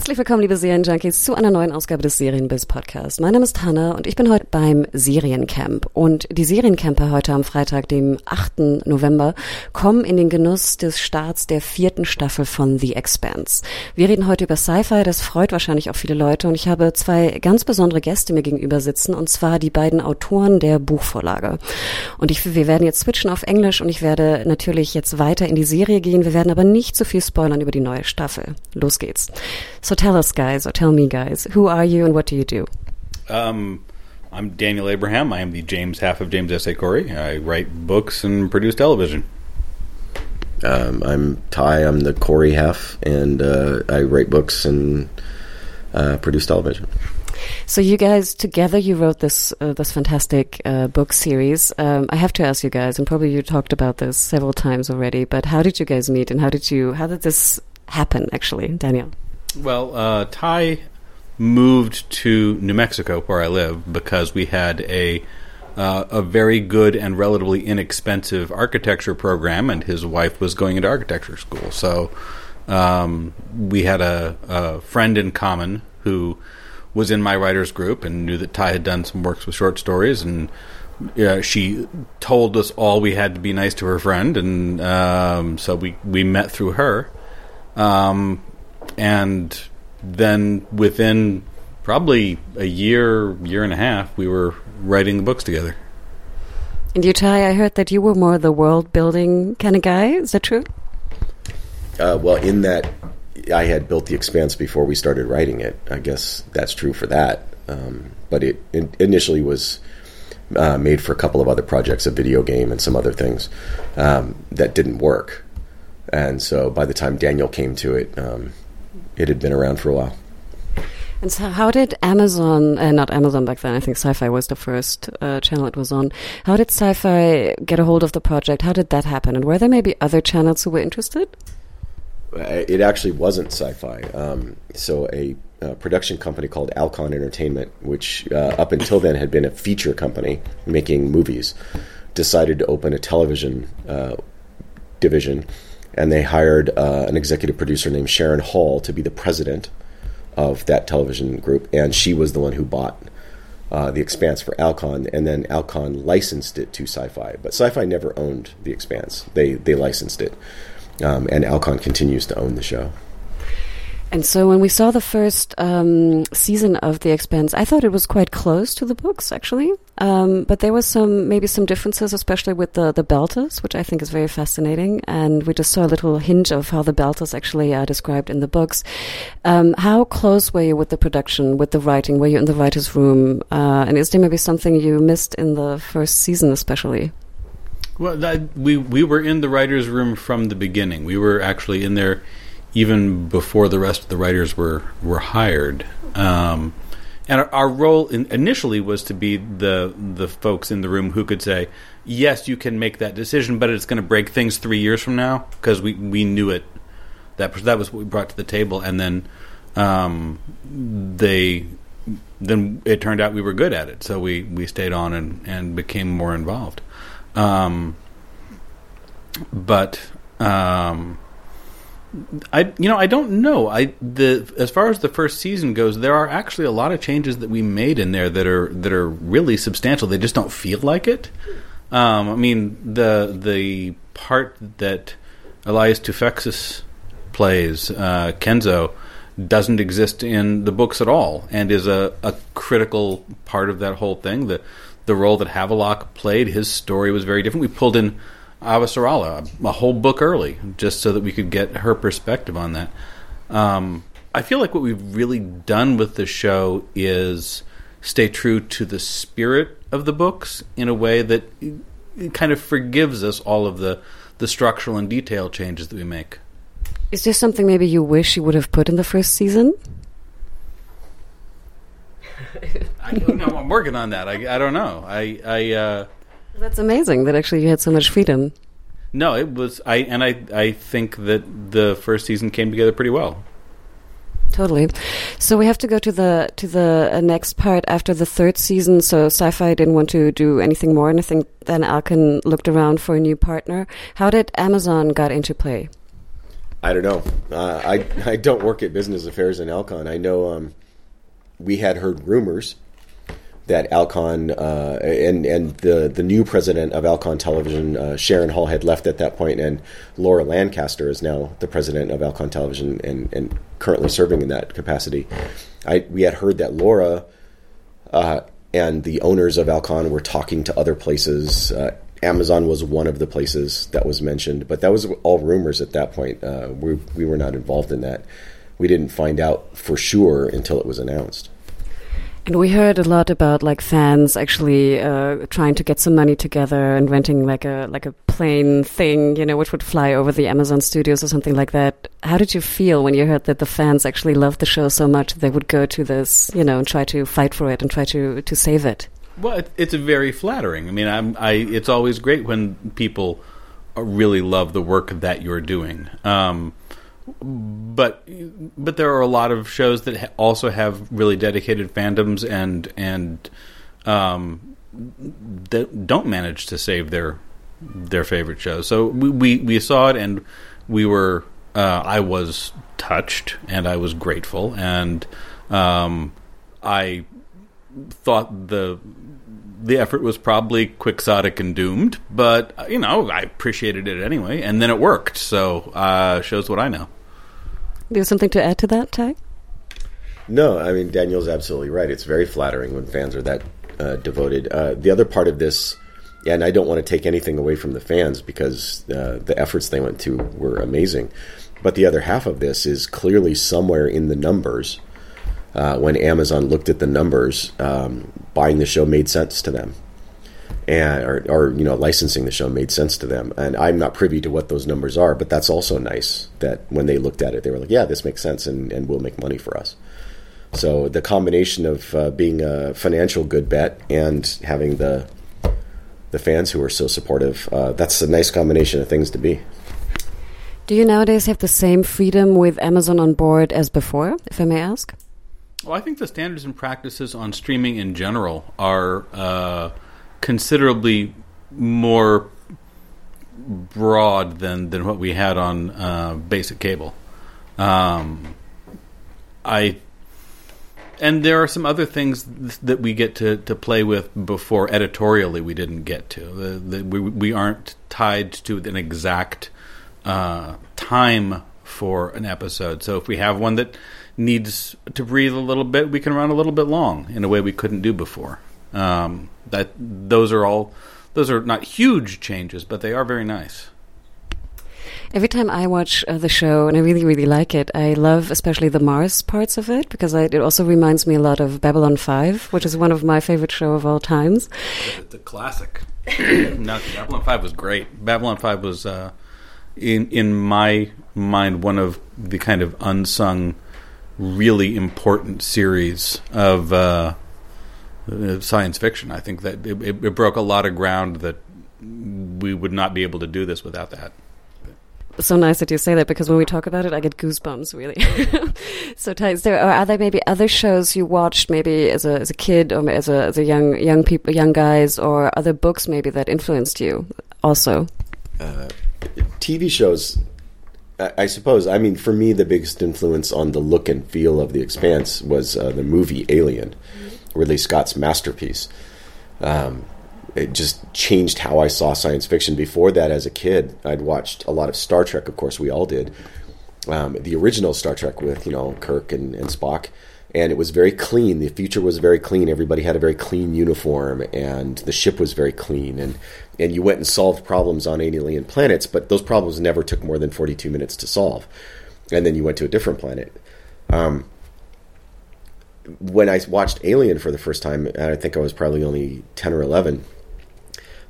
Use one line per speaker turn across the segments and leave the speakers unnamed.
Herzlich willkommen, liebe Serienjunkies, zu einer neuen Ausgabe des Serienbiz Podcast. Mein Name ist Hanna und ich bin heute beim Seriencamp. Und die Seriencamper heute am Freitag, dem 8. November, kommen in den Genuss des Starts der vierten Staffel von The Expanse. Wir reden heute über Sci-Fi, das freut wahrscheinlich auch viele Leute und ich habe zwei ganz besondere Gäste mir gegenüber sitzen und zwar die beiden Autoren der Buchvorlage. Und ich, wir werden jetzt switchen auf Englisch und ich werde natürlich jetzt weiter in die Serie gehen. Wir werden aber nicht zu viel spoilern über die neue Staffel. Los geht's. So tell us, guys, or tell me, guys, who are you and what do you do?
Um, I'm Daniel Abraham. I am the James half of James S. A. Corey. I write books and produce television.
Um, I'm Ty. I'm the Corey half, and uh, I write books and uh, produce television.
So you guys together, you wrote this uh, this fantastic uh, book series. Um, I have to ask you guys, and probably you talked about this several times already. But how did you guys meet, and how did you how did this happen? Actually, Daniel.
Well, uh, Ty moved to New Mexico, where I live, because we had a uh, a very good and relatively inexpensive architecture program, and his wife was going into architecture school. So um, we had a, a, friend in common who was in my writers group and knew that Ty had done some works with short stories, and uh, she told us all we had to be nice to her friend, and um, so we we met through her. Um, and then within probably a year, year and a half, we were writing the books together.
And you, Ty, I heard that you were more the world building kind of guy. Is that true?
Uh, well, in that I had built the Expanse before we started writing it. I guess that's true for that. Um, but it in, initially was uh, made for a couple of other projects, a video game and some other things um, that didn't work. And so by the time Daniel came to it, um, it had been around for a while.
And so, how did Amazon, uh, not Amazon back then, I think Syfy was the first uh, channel it was on. How did Syfy get a hold of the project? How did that happen? And were there maybe other channels who were interested?
Uh, it actually wasn't Syfy. Um, so, a uh, production company called Alcon Entertainment, which uh, up until then had been a feature company making movies, decided to open a television uh, division and they hired uh, an executive producer named Sharon Hall to be the president of that television group, and she was the one who bought uh, the Expanse for Alcon, and then Alcon licensed it to Syfy, but Syfy never owned the Expanse; they they licensed it, um, and Alcon continues to own the show.
And so when we saw the first um, season of The Expanse, I thought it was quite close to the books, actually. Um, but there was some maybe some differences, especially with the the Belters, which I think is very fascinating. And we just saw a little hint of how the Belters actually are described in the books. Um, how close were you with the production, with the writing? Were you in the writers' room? Uh, and is there maybe something you missed in the first season, especially?
Well, that, we we were in the writers' room from the beginning. We were actually in there even before the rest of the writers were were hired. Um, and our, our role in, initially was to be the the folks in the room who could say, "Yes, you can make that decision, but it's going to break things three years from now," because we, we knew it. That that was what we brought to the table, and then um, they then it turned out we were good at it, so we, we stayed on and, and became more involved. Um, but um, I you know I don't know. I the as far as the first season goes there are actually a lot of changes that we made in there that are that are really substantial. They just don't feel like it. Um, I mean the the part that Elias Toufexis plays uh, Kenzo doesn't exist in the books at all and is a, a critical part of that whole thing. The the role that Havelock played his story was very different. We pulled in Avasarala a whole book early, just so that we could get her perspective on that. Um, I feel like what we've really done with the show is stay true to the spirit of the books in a way that kind of forgives us all of the the structural and detail changes that we make.
Is there something maybe you wish you would have put in the first season?
I don't know. I'm working on that. I, I don't know. I I uh,
That's amazing that actually you had so much freedom.
No, it was I, and I I think that the first season came together pretty well.
Totally. So we have to go to the to the uh, next part after the third season. So Syfy didn't want to do anything more, and I think then Alcon looked around for a new partner. How did Amazon got into play?
I don't know. Uh, I I don't work at business affairs in Alcon. I know um, we had heard rumors that Alcon uh, and and the the new president of Alcon Television, uh, Sharon Hall, had left at that point, and Laura Lancaster is now the president of Alcon Television and, and currently serving in that capacity. I we had heard that Laura uh, and the owners of Alcon were talking to other places. Uh, Amazon was one of the places that was mentioned, but that was all rumors at that point. Uh, we we were not involved in that. We didn't find out for sure until it was announced.
And we heard a lot about like fans actually uh, trying to get some money together and renting like a like a plane thing, you know, which would fly over the Amazon studios or something like that. How did you feel when you heard that the fans actually loved the show so much they would go to this, you know, and try to fight for it and try to to save it?
Well, it, it's very flattering. I mean, I'm, I it's always great when people really love the work that you're doing. Um, but but there are a lot of shows that ha- also have really dedicated fandoms and and um, that don't manage to save their their favorite shows. So we we, we saw it and we were uh, I was touched and I was grateful and um, I thought the the effort was probably quixotic and doomed, but you know I appreciated it anyway, and then it worked. So uh, shows what I know.
Do you have something to add to that, Ty?
No, I mean Daniel's absolutely right. It's very flattering when fans are that uh, devoted. Uh, the other part of this, and I don't want to take anything away from the fans because uh, the efforts they went to were amazing. But the other half of this is clearly somewhere in the numbers. Uh, when Amazon looked at the numbers, um, buying the show made sense to them and or, or, you know licensing the show made sense to them. And i'm not privy to what those numbers are but that's also nice that when they looked at it they were like yeah this makes sense and, and will make money for us. So the combination of uh, being a financial good bet and having the the fans who are so supportive uh, that's a nice combination of things to be.
Do you nowadays have the same freedom with amazon on board as before if i may ask?
Well i think the standards and practices on streaming in general are uh, considerably more broad than than what we had on uh, basic cable. Um, I and there are some other things that we get to, to play with before editorially we didn't get to. The, the, we we aren't tied to an exact uh, time for an episode. So if we have one that needs to breathe a little bit, we can run a little bit long in a way we couldn't do before. Um, that those are all those are not huge changes, but they are very nice.
Every time I watch uh, the show, and I really, really like it, I love especially the Mars parts of it because I, it also reminds me a lot of Babylon 5, which is one of my favorite show of all times.
It's a classic. no, Babylon 5 was great. Babylon 5 was, uh, in, in my mind, one of the kind of unsung, really important series of. Uh, science fiction. I think that it, it, it, broke a lot of ground that we would not be able to do this without that.
So nice that you say that because when we talk about it, I get goosebumps. Really. so, Is there are there maybe other shows you watched maybe as a as a kid or as a as a young young people young guys or other books maybe that influenced you also?
Uh, TV shows I suppose. I mean, for me, the biggest influence on the look and feel of The Expanse was uh, the movie Alien. Ridley Scott's masterpiece. Um, it just changed how I saw science fiction. Before that, as a kid, I'd watched a lot of Star Trek. Of course, we all did. Um, the original Star Trek with you know Kirk and, and Spock, and it was very clean. The future was very clean. Everybody had a very clean uniform, and the ship was very clean. and And you went and solved problems on alien planets, but those problems never took more than forty two minutes to solve. And then you went to a different planet. Um, when I watched Alien for the first time, I think I was probably only ten or eleven.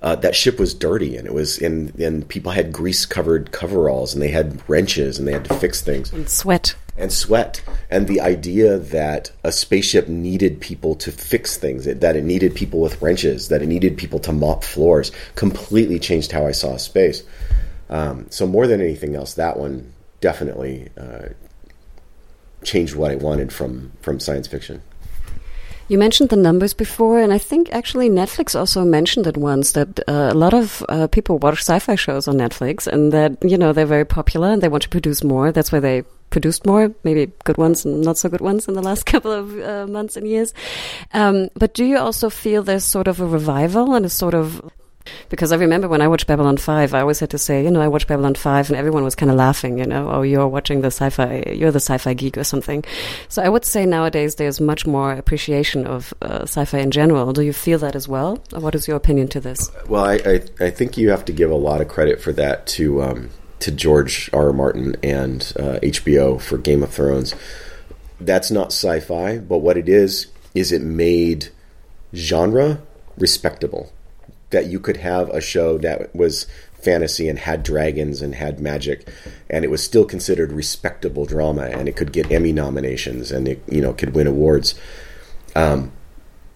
Uh, that ship was dirty, and it was and and people had grease covered coveralls, and they had wrenches, and they had to fix things
and sweat.
and sweat. And the idea that a spaceship needed people to fix things, that it needed people with wrenches, that it needed people to mop floors, completely changed how I saw space. Um, so more than anything else, that one definitely uh, changed what I wanted from from science fiction.
You mentioned the numbers before, and I think actually Netflix also mentioned it once that uh, a lot of uh, people watch sci-fi shows on Netflix, and that you know they're very popular and they want to produce more. That's why they produced more, maybe good ones and not so good ones in the last couple of uh, months and years. Um, but do you also feel there's sort of a revival and a sort of because I remember when I watched Babylon 5, I always had to say, you know, I watched Babylon 5 and everyone was kind of laughing, you know, oh, you're watching the sci-fi, you're the sci-fi geek or something. So I would say nowadays there's much more appreciation of uh, sci-fi in general. Do you feel that as well? Or what is your opinion to this?
Well, I, I, I think you have to give a lot of credit for that to, um, to George R. R. Martin and uh, HBO for Game of Thrones. That's not sci-fi, but what it is, is it made genre respectable that you could have a show that was fantasy and had dragons and had magic and it was still considered respectable drama and it could get Emmy nominations and it you know could win awards. Um,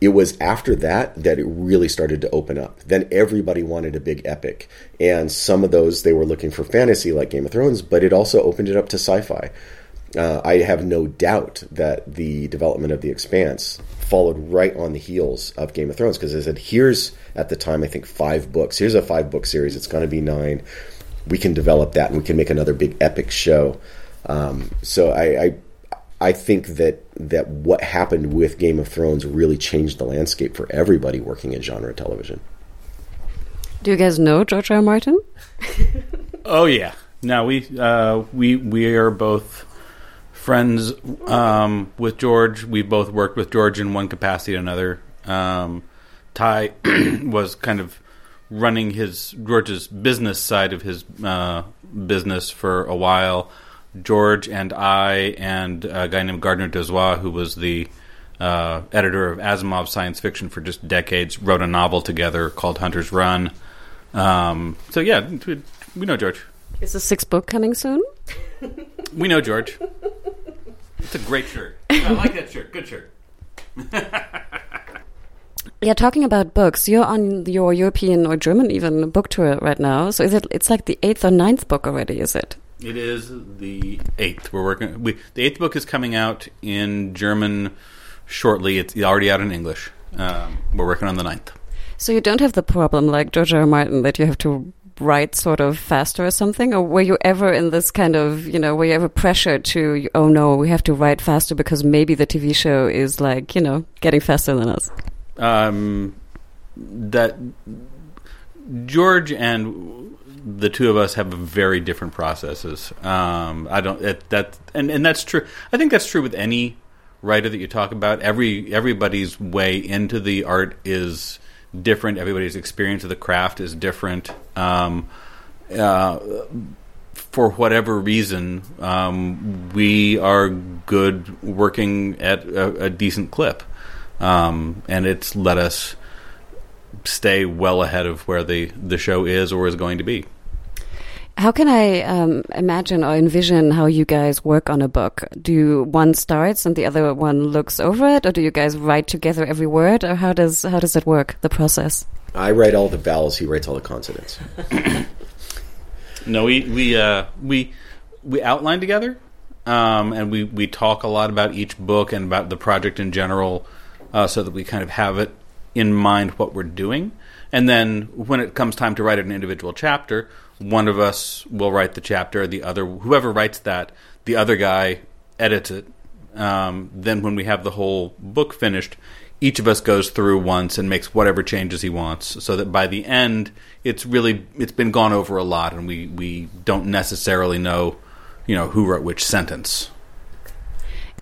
it was after that that it really started to open up. Then everybody wanted a big epic and some of those they were looking for fantasy like Game of Thrones but it also opened it up to sci-fi uh, I have no doubt that the development of The Expanse followed right on the heels of Game of Thrones because I said, here's at the time I think five books. Here's a five book series. It's going to be nine. We can develop that and we can make another big epic show. Um, so I, I I think that that what happened with Game of Thrones really changed the landscape for everybody working in genre television.
Do you guys know George R. R. Martin?
oh yeah. No, we uh, we we are both friends um, with George. We both worked with George in one capacity or another. Um, Ty was kind of running his George's business side of his uh, business for a while. George and I and a guy named Gardner Dozois, who was the uh, editor of Asimov science fiction for just decades, wrote a novel together called Hunter's Run. Um, so yeah, we know George.
Is the sixth book coming soon?
we know George. It's a great shirt. I like that shirt. Good shirt.
yeah, talking about books, you're on your European or German even book tour right now. So is it? It's like the eighth or ninth book already, is it?
It is the eighth. We're working. We the eighth book is coming out in German shortly. It's already out in English. Um, we're working on the ninth.
So you don't have the problem like George R. R. Martin that you have to write sort of faster or something? Or were you ever in this kind of, you know, were you ever pressured to, oh no, we have to write faster because maybe the TV show is like, you know, getting faster than us?
Um, that George and the two of us have very different processes. Um, I don't it, that and and that's true. I think that's true with any writer that you talk about. Every everybody's way into the art is different. Everybody's experience of the craft is different. Um, uh, for whatever reason, um, we are good working at a, a decent clip, um, and it's let us stay well ahead of where the the show is or is going to be.
How can I um, imagine or envision how you guys work on a book? Do one starts and the other one looks over it, or do you guys write together every word, or how does how does it work? The process.
I write all the vowels. He writes all the consonants.
no, we we uh, we we outline together, um, and we we talk a lot about each book and about the project in general, uh, so that we kind of have it in mind what we're doing. And then when it comes time to write an individual chapter, one of us will write the chapter, the other, whoever writes that, the other guy edits it. Um, then when we have the whole book finished, each of us goes through once and makes whatever changes he wants, so that by the end, it's really it's been gone over a lot, and we we don't necessarily know, you know, who wrote which sentence.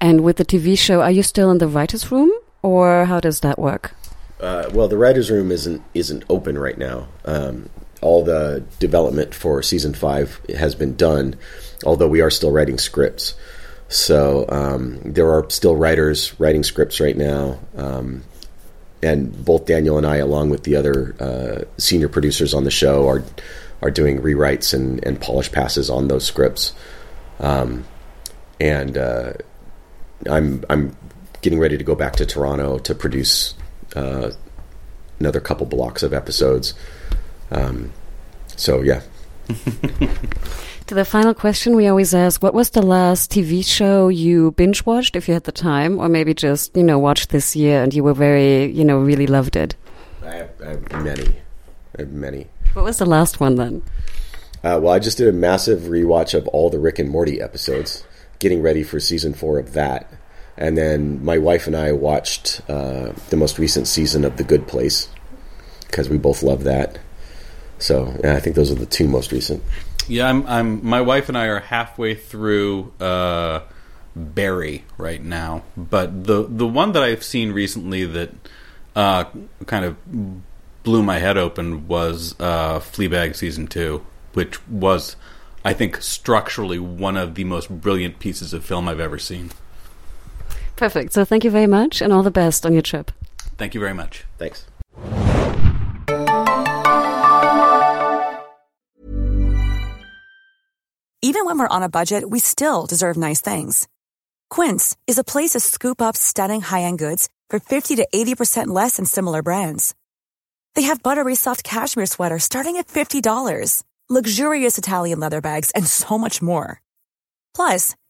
And with the TV show, are you still in the writers' room, or how does that work?
Uh, well, the writers' room isn't isn't open right now. Um, all the development for season five has been done, although we are still writing scripts. So um, there are still writers writing scripts right now, um, and both Daniel and I, along with the other uh, senior producers on the show, are are doing rewrites and, and polish passes on those scripts. Um, and uh, I'm I'm getting ready to go back to Toronto to produce uh, another couple blocks of episodes. Um, so yeah.
to the final question, we always ask, what was the last TV show you binge watched, if you had the time, or maybe just you know watched this year and you were very you know really loved it?
I have, I have many, I have many.
What was the last one then?
Uh, well, I just did a massive rewatch of all the Rick and Morty episodes, getting ready for season four of that. And then my wife and I watched uh, the most recent season of The Good Place because we both love that. So yeah, I think those are the two most recent.
Yeah, I'm. I'm. My wife and I are halfway through uh, Barry right now, but the the one that I've seen recently that uh, kind of blew my head open was uh, Fleabag season two, which was, I think, structurally one of the most brilliant pieces of film I've ever seen.
Perfect. So thank you very much, and all the best on your trip.
Thank you very much.
Thanks.
Even when we're on a budget, we still deserve nice things. Quince is a place to scoop up stunning high end goods for 50 to 80% less than similar brands. They have buttery soft cashmere sweaters starting at $50, luxurious Italian leather bags, and so much more. Plus,